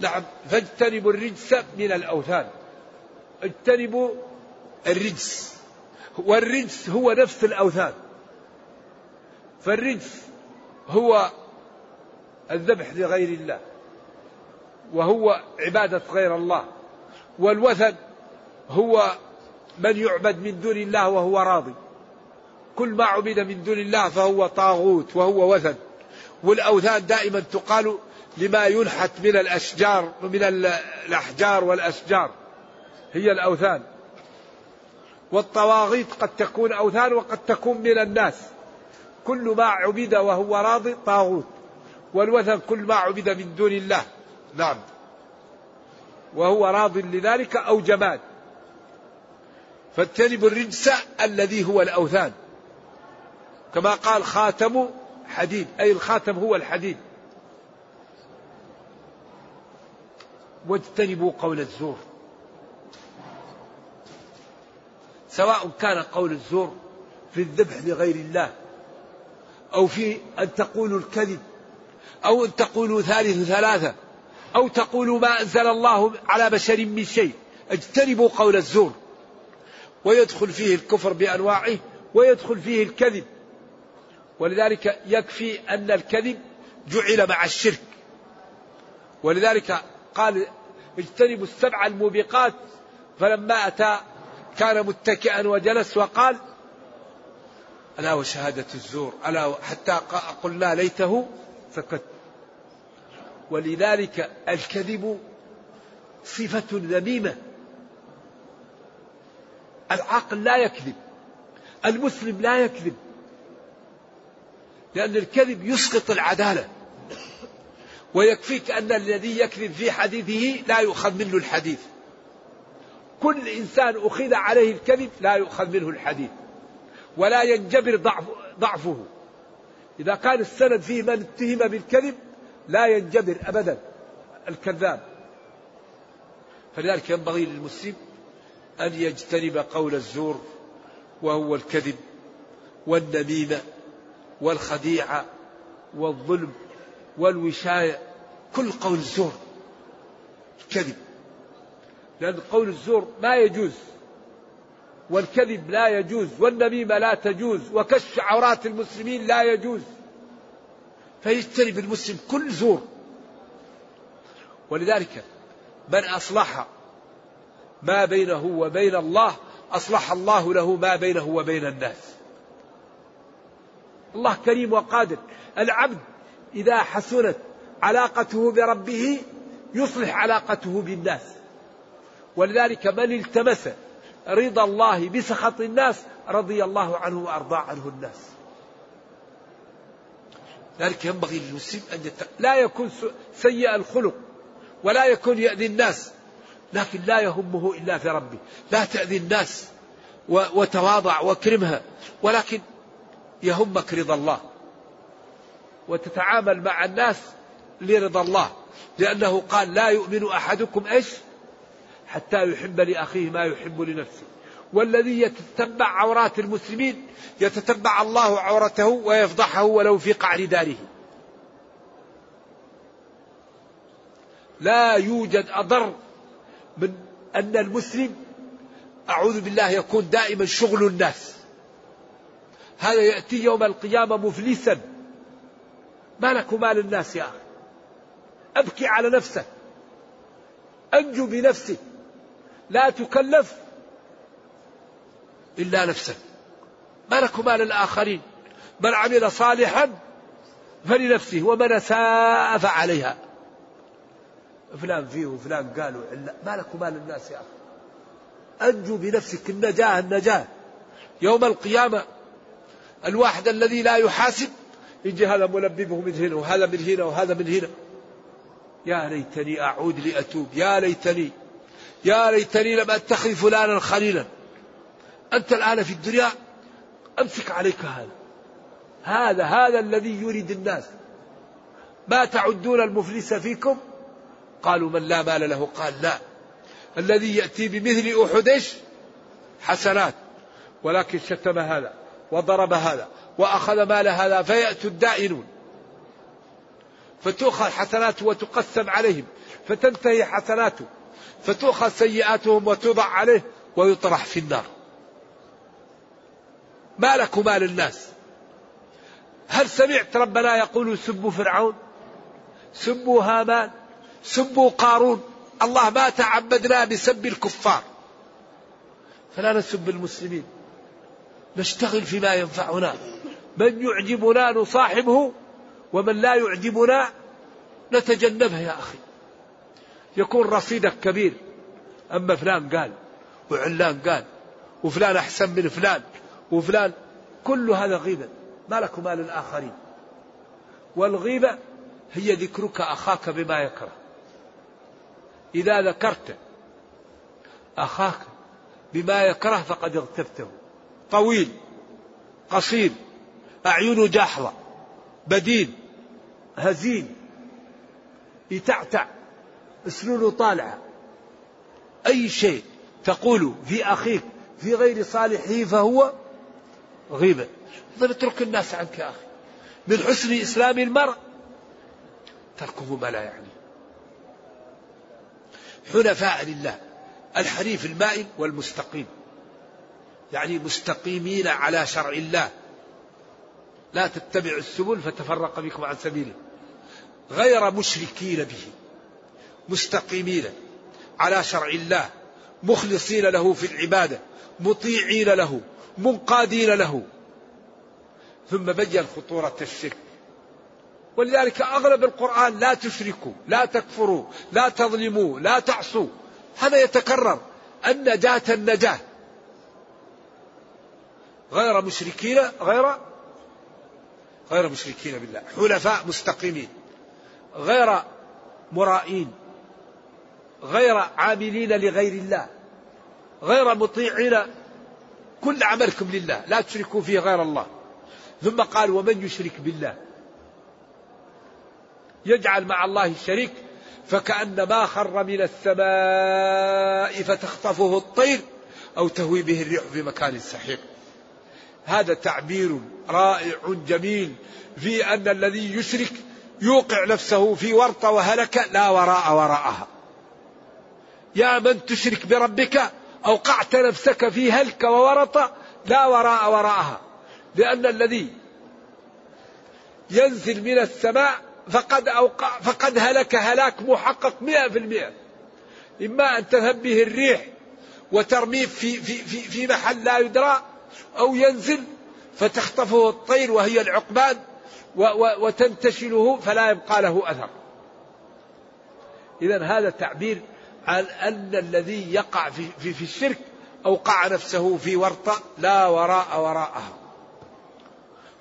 نعم فاجتنبوا الرجس من الأوثان. اجتنبوا الرجس. والرجس هو نفس الأوثان. فالرجس هو الذبح لغير الله وهو عبادة غير الله. والوثن هو من يعبد من دون الله وهو راضي. كل ما عبد من دون الله فهو طاغوت وهو وثن. والأوثان دائما تقال لما ينحت من الأشجار من الأحجار والأشجار. هي الأوثان. والطواغيت قد تكون أوثان وقد تكون من الناس. كل ما عبد وهو راضي طاغوت. والوثن كل ما عبد من دون الله. نعم. وهو راض لذلك أو جماد. فاجتنبوا الرجس الذي هو الأوثان. كما قال خاتم حديد أي الخاتم هو الحديد. واجتنبوا قول الزور. سواء كان قول الزور في الذبح لغير الله أو في أن تقولوا الكذب أو أن تقولوا ثالث ثلاثة أو تقولوا ما أنزل الله على بشر من شيء. اجتنبوا قول الزور. ويدخل فيه الكفر بأنواعه ويدخل فيه الكذب. ولذلك يكفي أن الكذب جعل مع الشرك. ولذلك قال اجتنبوا السبع الموبقات. فلما أتى كان متكئا وجلس وقال ألا وشهادة الزور؟ ألا حتى قلنا ليته سكت. ولذلك الكذب صفة ذميمة. العاقل لا يكذب. المسلم لا يكذب. لأن الكذب يسقط العدالة. ويكفيك أن الذي يكذب في حديثه لا يؤخذ منه الحديث. كل إنسان أخذ عليه الكذب لا يؤخذ منه الحديث. ولا ينجبر ضعف ضعفه. إذا كان السند فيه من اتهم بالكذب لا ينجبر أبدا. الكذاب. فلذلك ينبغي للمسلم أن يجتنب قول الزور وهو الكذب والنميمة والخديعة والظلم والوشاية. كل قول الزور كذب. لأن قول الزور ما يجوز والكذب لا يجوز والنميمة لا تجوز وكشف عورات المسلمين لا يجوز. فيجتنب المسلم كل زور. ولذلك من أصلح ما بينه وبين الله أصلح الله له ما بينه وبين الناس. الله كريم وقادر. العبد إذا حسنت علاقته بربه يصلح علاقته بالناس. ولذلك من التمس رضا الله بسخط الناس رضي الله عنه وأرضى عنه الناس. ذلك ينبغي للمسلم أن يت... لا يكون سيء الخلق ولا يكون يأذي الناس. لكن لا يهمه إلا في ربه. لا تأذي الناس وتواضع واكرمها ولكن يهمك رضا الله. وتتعامل مع الناس لرضا الله. لأنه قال لا يؤمن أحدكم إيش؟ حتى يحب لأخيه ما يحب لنفسه. والذي يتتبع عورات المسلمين يتتبع الله عورته ويفضحه ولو في قعر داره. لا يوجد أضر من أن المسلم أعوذ بالله يكون دائما شغل الناس. هذا يأتي يوم القيامة مفلسا. ما لك مال الناس يا أخي؟ أبكي على نفسك. أنجو بنفسك. لا تكلف إلا نفسك. ما لك مال الآخرين؟ من عمل صالحا فلنفسه ومن ساء فعليها. فلان فيه وفلان قالوا ما لك مال الناس يا أخي. أنجو بنفسك النجاة النجاة. يوم القيامة الواحد الذي لا يحاسب يجي هذا ملببه من هنا وهذا من هنا وهذا من هنا. يا ليتني أعود لأتوب. يا ليتني. يا ليتني لم أتخذ فلانا خليلا. أنت الآن في الدنيا أمسك عليك هذا. هذا هذا الذي يريد الناس. ما تعدون المفلس فيكم؟ قالوا من لا مال له؟ قال لا. الذي يأتي بمثل أحد حسنات ولكن شتم هذا وضرب هذا وأخذ مال هذا فيأتوا الدائنون. فتؤخذ حسناته وتقسم عليهم فتنتهي حسناته فتؤخذ سيئاتهم وتوضع عليه ويطرح في النار. ما لك مال الناس؟ هل سمعت ربنا يقول سبوا فرعون؟ سبوا هامان سبوا قارون. الله ما تعبدنا بسب الكفار. فلا نسب المسلمين. نشتغل فيما ينفعنا. من يعجبنا نصاحبه ومن لا يعجبنا نتجنبه يا أخي. يكون رصيدك كبير. أما فلان قال وعلان قال وفلان أحسن من فلان وفلان. كل هذا غيبة. ما لك مال الآخرين. والغيبة هي ذكرك أخاك بما يكره. إذا ذكرت أخاك بما يكره فقد اغتبته. طويل قصير أعينه جاحظة بدين هزيل يتعتع اسنونه طالعة. أي شيء تقول في أخيك في غير صالحه فهو غيبة أترك الناس عنك يا أخي. من حسن إسلام المرء تركه ما لا يعني حنفاء لله الحريف المائل والمستقيم. يعني مستقيمين على شرع الله. لا تتبعوا السبل فتفرق بكم عن سبيله. غير مشركين به مستقيمين على شرع الله مخلصين له في العبادة مطيعين له منقادين له. ثم بين خطورة الشرك. ولذلك أغلب القرآن لا تشركوا لا تكفروا لا تظلموا لا تعصوا. هذا يتكرر. النجاة النجاة. غير مشركين غير غير مشركين بالله. حلفاء مستقيمين. غير مرائين. غير عاملين لغير الله. غير مطيعين. كل عملكم لله. لا تشركوا فيه غير الله. ثم قال ومن يشرك بالله؟ يجعل مع الله الشريك فكأنما خر من السماء فتخطفه الطير أو تهوي به الريح في مكان سحيق. هذا تعبير رائع جميل في أن الذي يشرك يوقع نفسه في ورطة وهلكة لا وراء وراءها. يا من تشرك بربك أوقعت نفسك في هلك وورطة لا وراء وراءها. لأن الذي ينزل من السماء فقد أوقع فقد هلك هلاك محقق مئة في المئة. إما أن تذهب به الريح وترميه في, في, في, في محل لا يدرى أو ينزل فتخطفه الطير وهي العقبان وتنتشله فلا يبقى له أثر. إذا هذا تعبير عن أن الذي يقع في, في, في الشرك أوقع نفسه في ورطة لا وراء وراءها.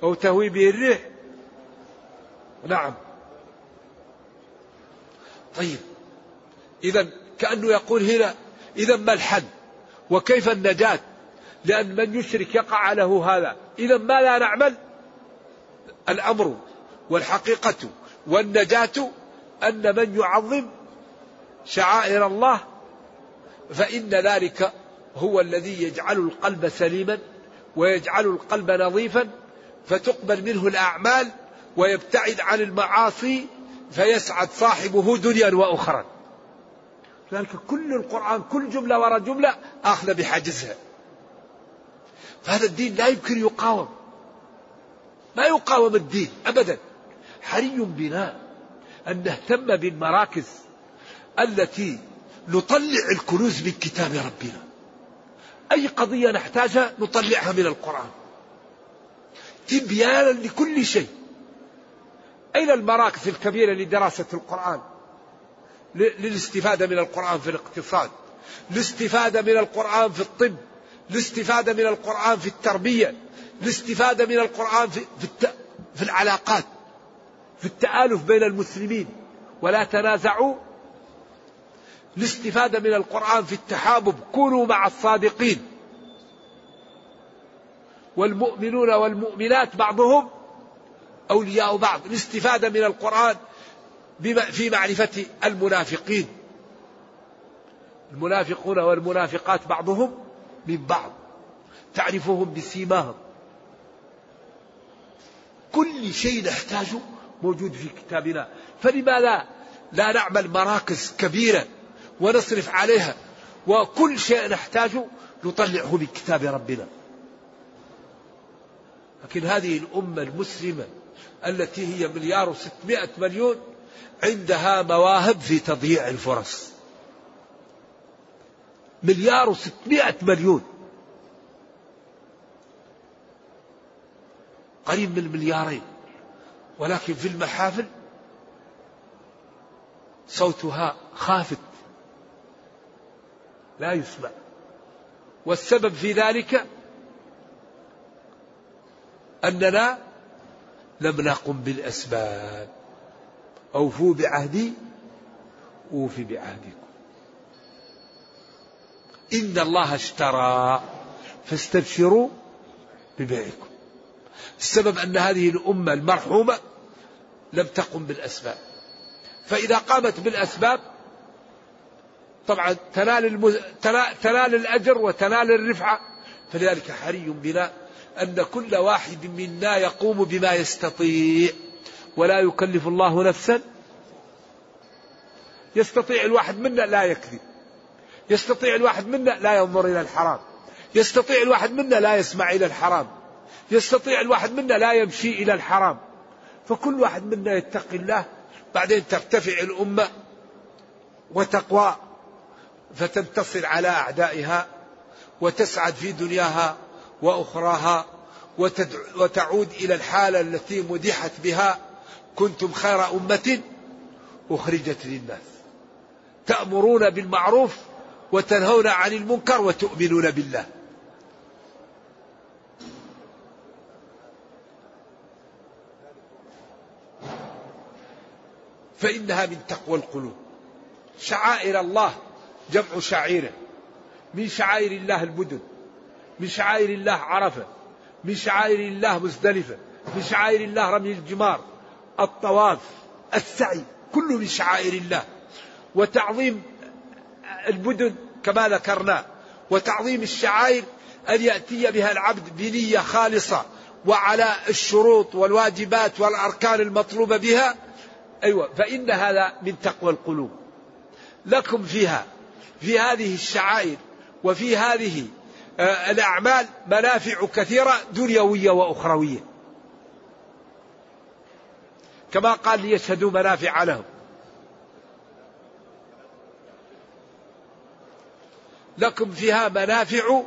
أو تهوي به الريح. نعم. طيب. إذا كأنه يقول هنا إذا ما الحل؟ وكيف النجاة؟ لأن من يشرك يقع له هذا. إذا ما لا نعمل؟ الأمر والحقيقة والنجاة أن من يعظم شعائر الله فإن ذلك هو الذي يجعل القلب سليما ويجعل القلب نظيفا فتقبل منه الأعمال ويبتعد عن المعاصي فيسعد صاحبه دنيا وأخرى. لذلك كل القرآن كل جملة وراء جملة آخذ بحاجزها. فهذا الدين لا يمكن يقاوم. ما يقاوم الدين أبدا. حري بنا أن نهتم بالمراكز التي نطلع الكنوز من كتاب ربنا. أي قضية نحتاجها نطلعها من القرآن. تبيانا لكل شيء. أين المراكز الكبيرة لدراسة القرآن؟ للاستفادة من القرآن في الاقتصاد الاستفادة من القرآن في الطب الاستفادة من القرآن في التربية الاستفادة من القرآن في, في, الت... في العلاقات في التآلف بين المسلمين. ولا تنازعوا. الاستفادة من القرآن في التحابب كونوا مع الصادقين. والمؤمنون والمؤمنات بعضهم أولياء بعض الاستفادة من القرآن في معرفة المنافقين. المنافقون والمنافقات بعضهم من بعض تعرفهم بسيماهم. كل شيء نحتاجه موجود في كتابنا. فلماذا لا نعمل مراكز كبيرة ونصرف عليها وكل شيء نحتاجه نطلعه من كتاب ربنا. لكن هذه الأمة المسلمة التي هي مليار وستمائة مليون عندها مواهب في تضييع الفرص. مليار وستمائة مليون. قريب من مليارين. ولكن في المحافل صوتها خافت. لا يسمع. والسبب في ذلك أننا لم نقم بالأسباب. أوفوا بعهدي أوف بعهدكم. إن الله اشترى فاستبشروا ببيعكم. السبب أن هذه الأمة المرحومة لم تقم بالأسباب. فإذا قامت بالأسباب طبعا تنال, المز... تنال الأجر وتنال الرفعة فلذلك حري بنا أن كل واحد منا يقوم بما يستطيع. ولا يكلف الله نفسا. يستطيع الواحد منا لا يكذب. يستطيع الواحد منا لا ينظر إلى الحرام. يستطيع الواحد منا لا يسمع إلى الحرام. يستطيع الواحد منا لا يمشي إلى الحرام. فكل واحد منا يتقي الله بعدين ترتفع الأمة وتقوى فتنتصر على أعدائها وتسعد في دنياها. وأخراها وتعود إلى الحالة التي مدحت بها كنتم خير أمة أخرجت للناس. تأمرون بالمعروف وتنهون عن المنكر وتؤمنون بالله. فإنها من تقوى القلوب. شعائر الله جمع شعيرة من شعائر الله المدن. من شعائر الله عرفة من شعائر الله مزدلفة من شعائر الله رمي الجمار الطواف السعي كله من شعائر الله. وتعظيم المدن كما ذكرنا وتعظيم الشعائر أن يأتي بها العبد بنية خالصة وعلى الشروط والواجبات والأركان المطلوبة بها. أيوة فإن هذا من تقوى القلوب. لكم فيها في هذه الشعائر وفي هذه الأعمال منافع كثيرة دنيوية وأخروية. كما قال ليشهدوا منافع لهم. لكم فيها منافع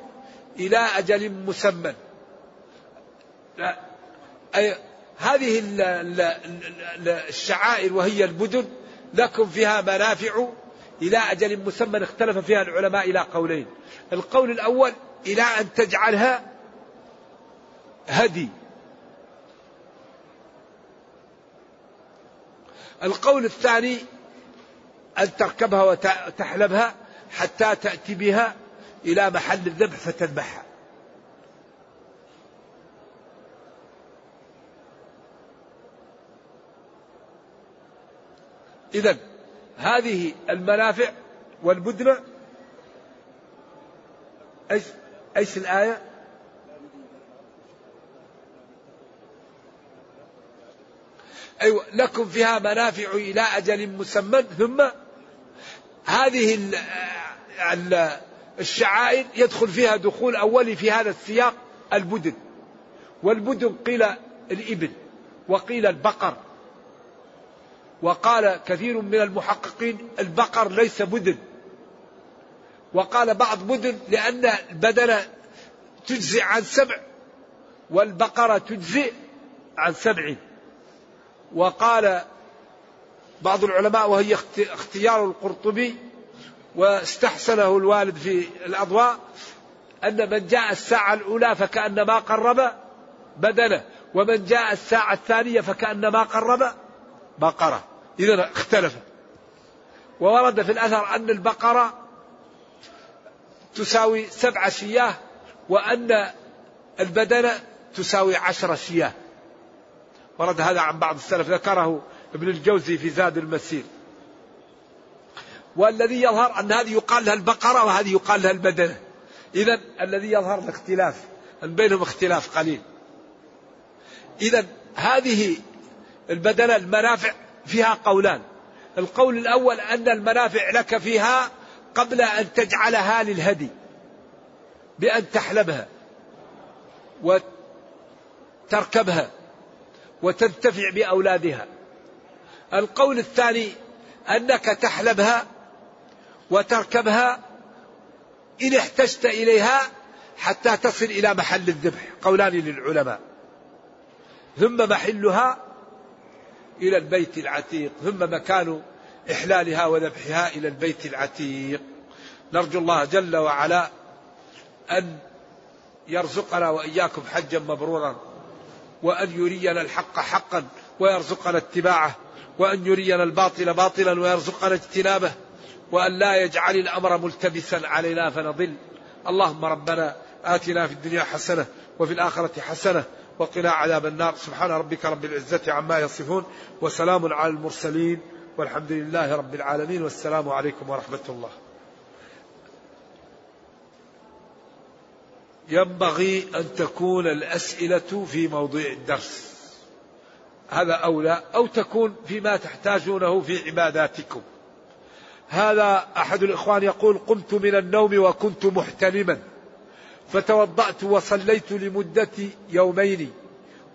إلى أجل مسمى. أي هذه الشعائر وهي المدن. لكم فيها منافع إلى أجل مسمى. اختلف فيها العلماء إلى قولين. القول الأول إلى أن تجعلها هدي. القول الثاني أن تركبها وتحلبها حتى تأتي بها إلى محل الذبح فتذبحها. إذا هذه المنافع والبدنة. إيش الآية؟ أيوة لكم فيها منافع إلى أجل مسمى ثم هذه الشعائر يدخل فيها دخول أولي في هذا السياق البدن. والبدن قيل الإبل وقيل البقر. وقال كثير من المحققين البقر ليس بدن. وقال بعض بدن لأن البدن تجزي عن سبع والبقرة تجزي عن سبع. وقال بعض العلماء وهي اختيار القرطبي واستحسنه الوالد في الأضواء أن من جاء الساعة الأولى فكأنما قرب بدنه ومن جاء الساعة الثانية فكأنما قرب بقرة. إذا اختلف. وورد في الأثر أن البقرة تساوي سبع شياه وأن البدنة تساوي عشر شياه ورد هذا عن بعض السلف ذكره ابن الجوزي في زاد المسير. والذي يظهر أن هذه يقال لها البقرة وهذه يقال لها البدنة. إذا الذي يظهر الاختلاف أن بينهم اختلاف قليل. إذا هذه البدنة المنافع فيها قولان. القول الأول أن المنافع لك فيها قبل أن تجعلها للهدي بأن تحلبها وتركبها وتنتفع بأولادها. القول الثاني أنك تحلبها وتركبها إن احتجت إليها حتى تصل إلى محل الذبح. قولان للعلماء. ثم محلها إلى البيت العتيق ثم مكان إحلالها وذبحها إلى البيت العتيق. نرجو الله جل وعلا أن يرزقنا وإياكم حجا مبرورا وأن يرينا الحق حقا ويرزقنا اتباعه وأن يرينا الباطل باطلا ويرزقنا اجتنابه وأن لا يجعل الأمر ملتبسا علينا فنضل. اللهم ربنا آتنا في الدنيا حسنة وفي الآخرة حسنة وقنا عذاب النار. سبحان ربك رب العزة عما يصفون وسلام على المرسلين. والحمد لله رب العالمين والسلام عليكم ورحمة الله. ينبغي أن تكون الأسئلة في موضوع الدرس. هذا أولى أو تكون فيما تحتاجونه في عباداتكم. هذا أحد الإخوان يقول قمت من النوم وكنت محتلما. فتوضأت وصليت لمدة يومين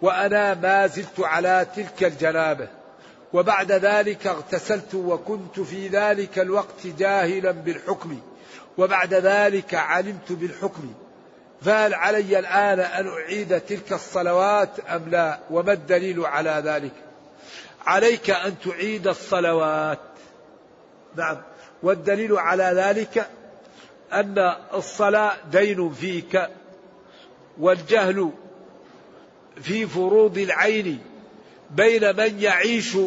وأنا ما زلت على تلك الجنابة. وبعد ذلك اغتسلت وكنت في ذلك الوقت جاهلا بالحكم. وبعد ذلك علمت بالحكم. فهل علي الآن أن أعيد تلك الصلوات أم لا؟ وما الدليل على ذلك؟ عليك أن تعيد الصلوات. نعم. والدليل على ذلك أن الصلاة دين فيك والجهل في فروض العين بين من يعيش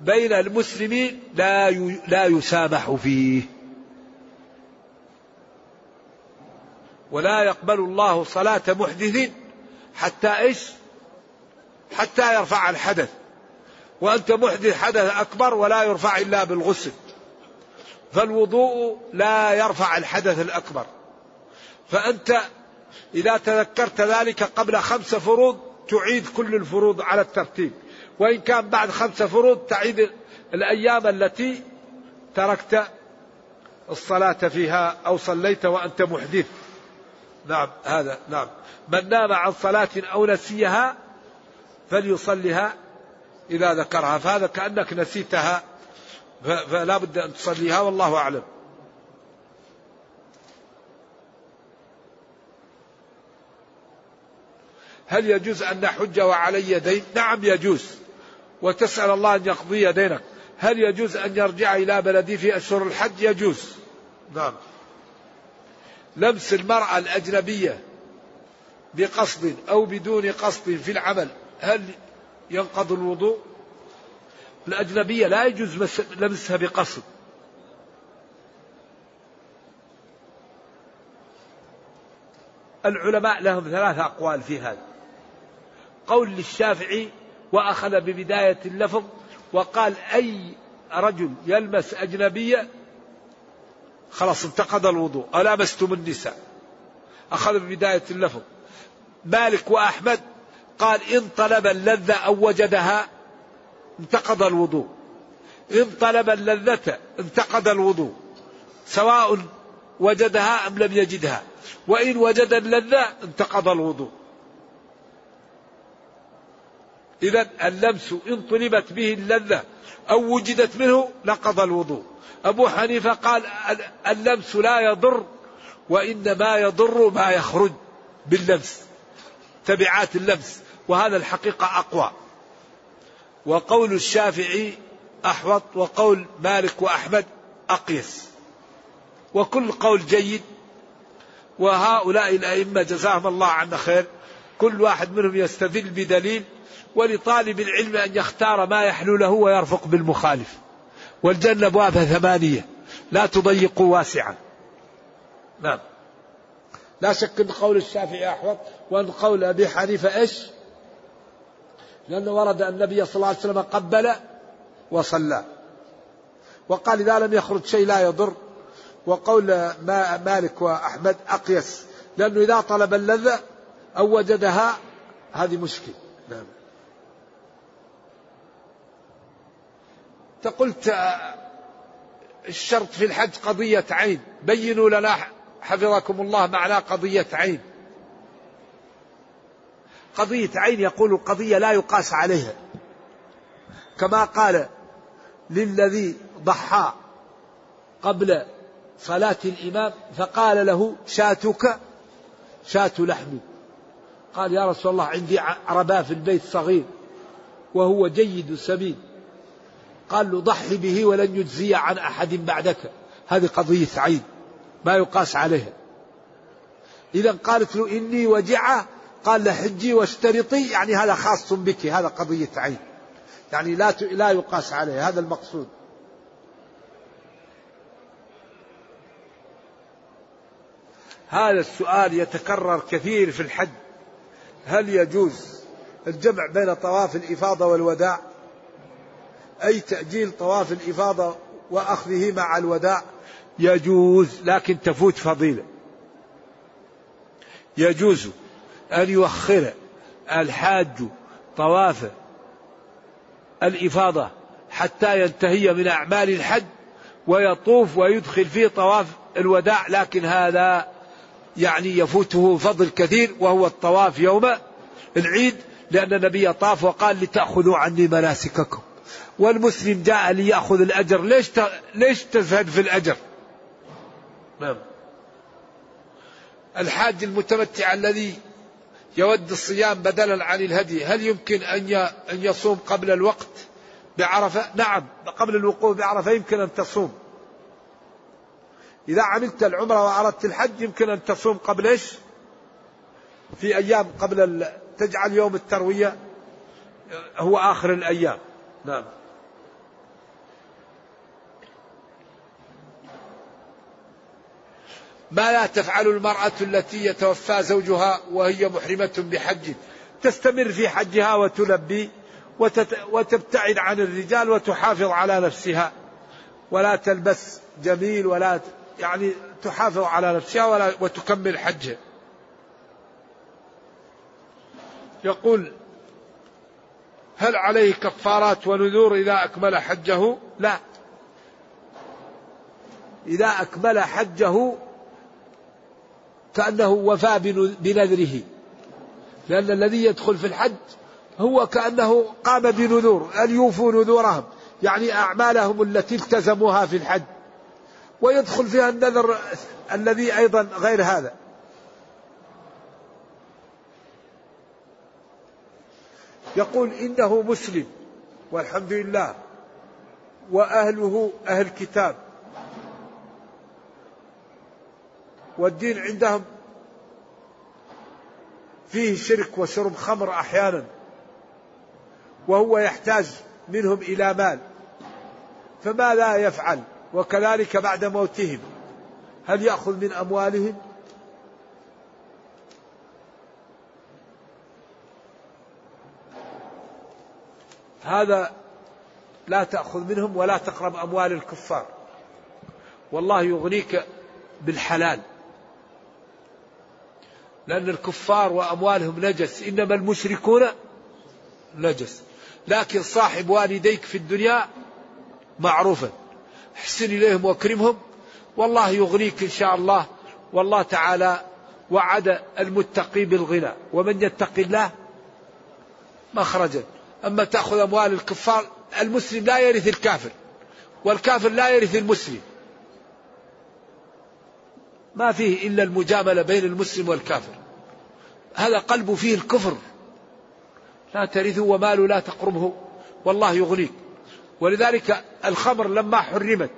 بين المسلمين لا لا يسامح فيه. ولا يقبل الله صلاة محدث حتى إيش؟ حتى يرفع الحدث. وأنت محدث حدث أكبر ولا يرفع إلا بالغسل. فالوضوء لا يرفع الحدث الأكبر. فأنت إذا تذكرت ذلك قبل خمس فروض تعيد كل الفروض على الترتيب. وإن كان بعد خمس فروض تعيد الأيام التي تركت الصلاة فيها أو صليت وأنت محدث. نعم هذا نعم. من نام عن صلاة أو نسيها فليصلها إذا ذكرها. فهذا كأنك نسيتها فلا بد أن تصليها والله أعلم. هل يجوز أن نحج وعلي دين؟ نعم يجوز. وتسأل الله أن يقضي دينك. هل يجوز أن يرجع إلى بلدي في أشهر الحج؟ يجوز. نعم. لمس المرأة الأجنبية بقصد أو بدون قصد في العمل هل ينقض الوضوء؟ الأجنبية لا يجوز لمسها بقصد. العلماء لهم ثلاث أقوال في هذا. قول للشافعي وأخذ ببداية اللفظ وقال أي رجل يلمس أجنبية خلاص انتقض الوضوء ألامستم النساء. أخذ ببداية اللفظ. مالك وأحمد قال إن طلب اللذة أو وجدها انتقض الوضوء. إن طلب اللذة انتقض الوضوء. سواء وجدها أم لم يجدها. وإن وجد اللذة انتقض الوضوء. إذا اللمس إن طلبت به اللذة أو وجدت منه نقض الوضوء. أبو حنيفة قال اللمس لا يضر وإنما يضر ما يخرج باللمس تبعات اللمس وهذا الحقيقة أقوى. وقول الشافعي أحوط وقول مالك وأحمد أقيس. وكل قول جيد وهؤلاء الأئمة جزاهم الله عنا خير. كل واحد منهم يستدل بدليل ولطالب العلم أن يختار ما يحلو له ويرفق بالمخالف. والجنة أبوابها ثمانية. لا تضيقوا واسعا. نعم. لا شك أن قول الشافعي أحوط وأن قول أبي حنيفة إيش؟ لأنه ورد أن النبي صلى الله عليه وسلم قبل وصلى. وقال إذا لم يخرج شيء لا يضر. وقول ما مالك وأحمد أقيس. لأنه إذا طلب اللذة أو وجدها هذه مشكلة. نعم. قلت الشرط في الحج قضية عين. بينوا لنا حفظكم الله معنى قضية عين. قضية عين يقول قضية لا يقاس عليها. كما قال للذي ضحى قبل صلاة الإمام فقال له شاتك شاة لحم قال يا رسول الله عندي عرباء في البيت صغير وهو جيد سمين قال له ضحي به ولن يجزي عن أحد بعدك. هذه قضية عين ما يقاس عليها. إذا قالت له إني وجعة قال له حجي واشترطي يعني هذا خاص بك هذا قضية عين. يعني لا لا يقاس عليه هذا المقصود. هذا السؤال يتكرر كثير في الحج. هل يجوز الجمع بين طواف الإفاضة والوداع؟ أي تأجيل طواف الإفاضة وأخذه مع الوداع. يجوز لكن تفوت فضيلة. يجوز أن يؤخر الحاج طواف الإفاضة حتى ينتهي من أعمال الحج ويطوف ويدخل فيه طواف الوداع لكن هذا يعني يفوته فضل كثير وهو الطواف يوم العيد لأن النبي طاف وقال لتأخذوا عني مناسككم. والمسلم جاء ليأخذ الأجر. ليش ليش تزهد في الأجر؟ نعم. الحاج المتمتع الذي يود الصيام بدلا عن الهدي هل يمكن أن أن يصوم قبل الوقت بعرفة؟ نعم قبل الوقوف بعرفة يمكن أن تصوم. إذا عملت العمرة وأردت الحج يمكن أن تصوم قبل إيش؟ في أيام قبل تجعل يوم التروية هو آخر الأيام. نعم. ما لا تفعل المرأة التي يتوفى زوجها وهي محرمة بحج. تستمر في حجها وتلبي وتبتعد عن الرجال وتحافظ على نفسها. ولا تلبس جميل ولا يعني تحافظ على نفسها ولا وتكمل حجها يقول هل عليه كفارات ونذور إذا أكمل حجه؟ لا. إذا أكمل حجه كأنه وفى بنذره. لأن الذي يدخل في الحج هو كأنه قام بنذور أن يوفوا نذورهم. يعني أعمالهم التي التزموها في الحج. ويدخل فيها النذر الذي أيضا غير هذا. يقول إنه مسلم والحمد لله وأهله أهل كتاب والدين عندهم فيه شرك وشرب خمر أحيانا وهو يحتاج منهم إلى مال فما لا يفعل وكذلك بعد موتهم هل يأخذ من أموالهم؟ هذا لا تأخذ منهم ولا تقرب أموال الكفار والله يغنيك بالحلال. لأن الكفار وأموالهم نجس. إنما المشركون نجس. لكن صاحب والديك في الدنيا معروفا. احسن إليهم واكرمهم. والله يغنيك إن شاء الله. والله تعالى وعد المتقي بالغنى. ومن يتق الله مخرجا. أما تأخذ أموال الكفار المسلم لا يرث الكافر. والكافر لا يرث المسلم. ما فيه إلا المجاملة بين المسلم والكافر. هذا قلبه فيه الكفر. لا ترثه وماله لا تقربه. والله يغنيك. ولذلك الخمر لما حرمت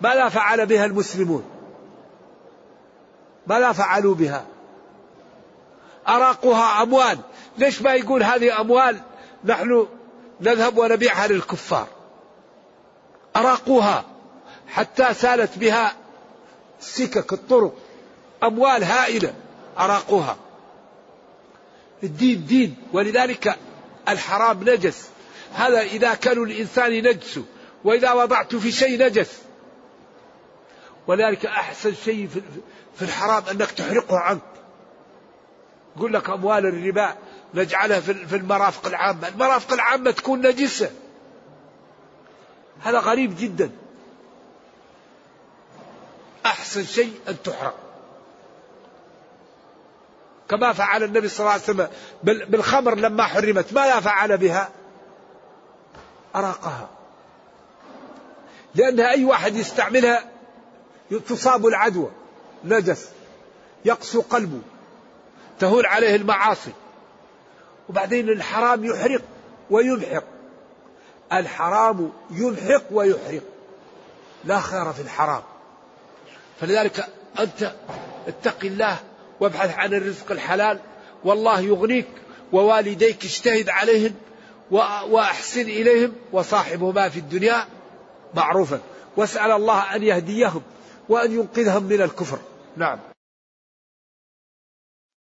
ماذا فعل بها المسلمون. ماذا فعلوا بها. أراقها أموال. ليش ما يقول هذه أموال؟ نحن نذهب ونبيعها للكفار. أراقوها حتى سالت بها سكك الطرق أموال هائلة أراقوها. الدين دين ولذلك الحرام نجس. هذا إذا كانوا الإنسان نجس وإذا وضعت في شيء نجس. ولذلك أحسن شيء في الحرام أنك تحرقه عنك. يقول لك أموال الربا نجعلها في المرافق العامة. المرافق العامة تكون نجسة. هذا غريب جدا. أحسن شيء أن تحرق كما فعل النبي صلى الله عليه وسلم بالخمر لما حرمت ماذا فعل بها؟ أراقها. لأنها أي واحد يستعملها تصاب العدوى نجس يقسو قلبه تهون عليه المعاصي. وبعدين الحرام يحرق ويمحق الحرام يمحق ويحرق. لا خير في الحرام. فلذلك أنت اتق الله وابحث عن الرزق الحلال. والله يغنيك ووالديك اجتهد عليهم وأحسن إليهم وصاحبهما في الدنيا معروفا. واسأل الله أن يهديهم وأن ينقذهم من الكفر. نعم.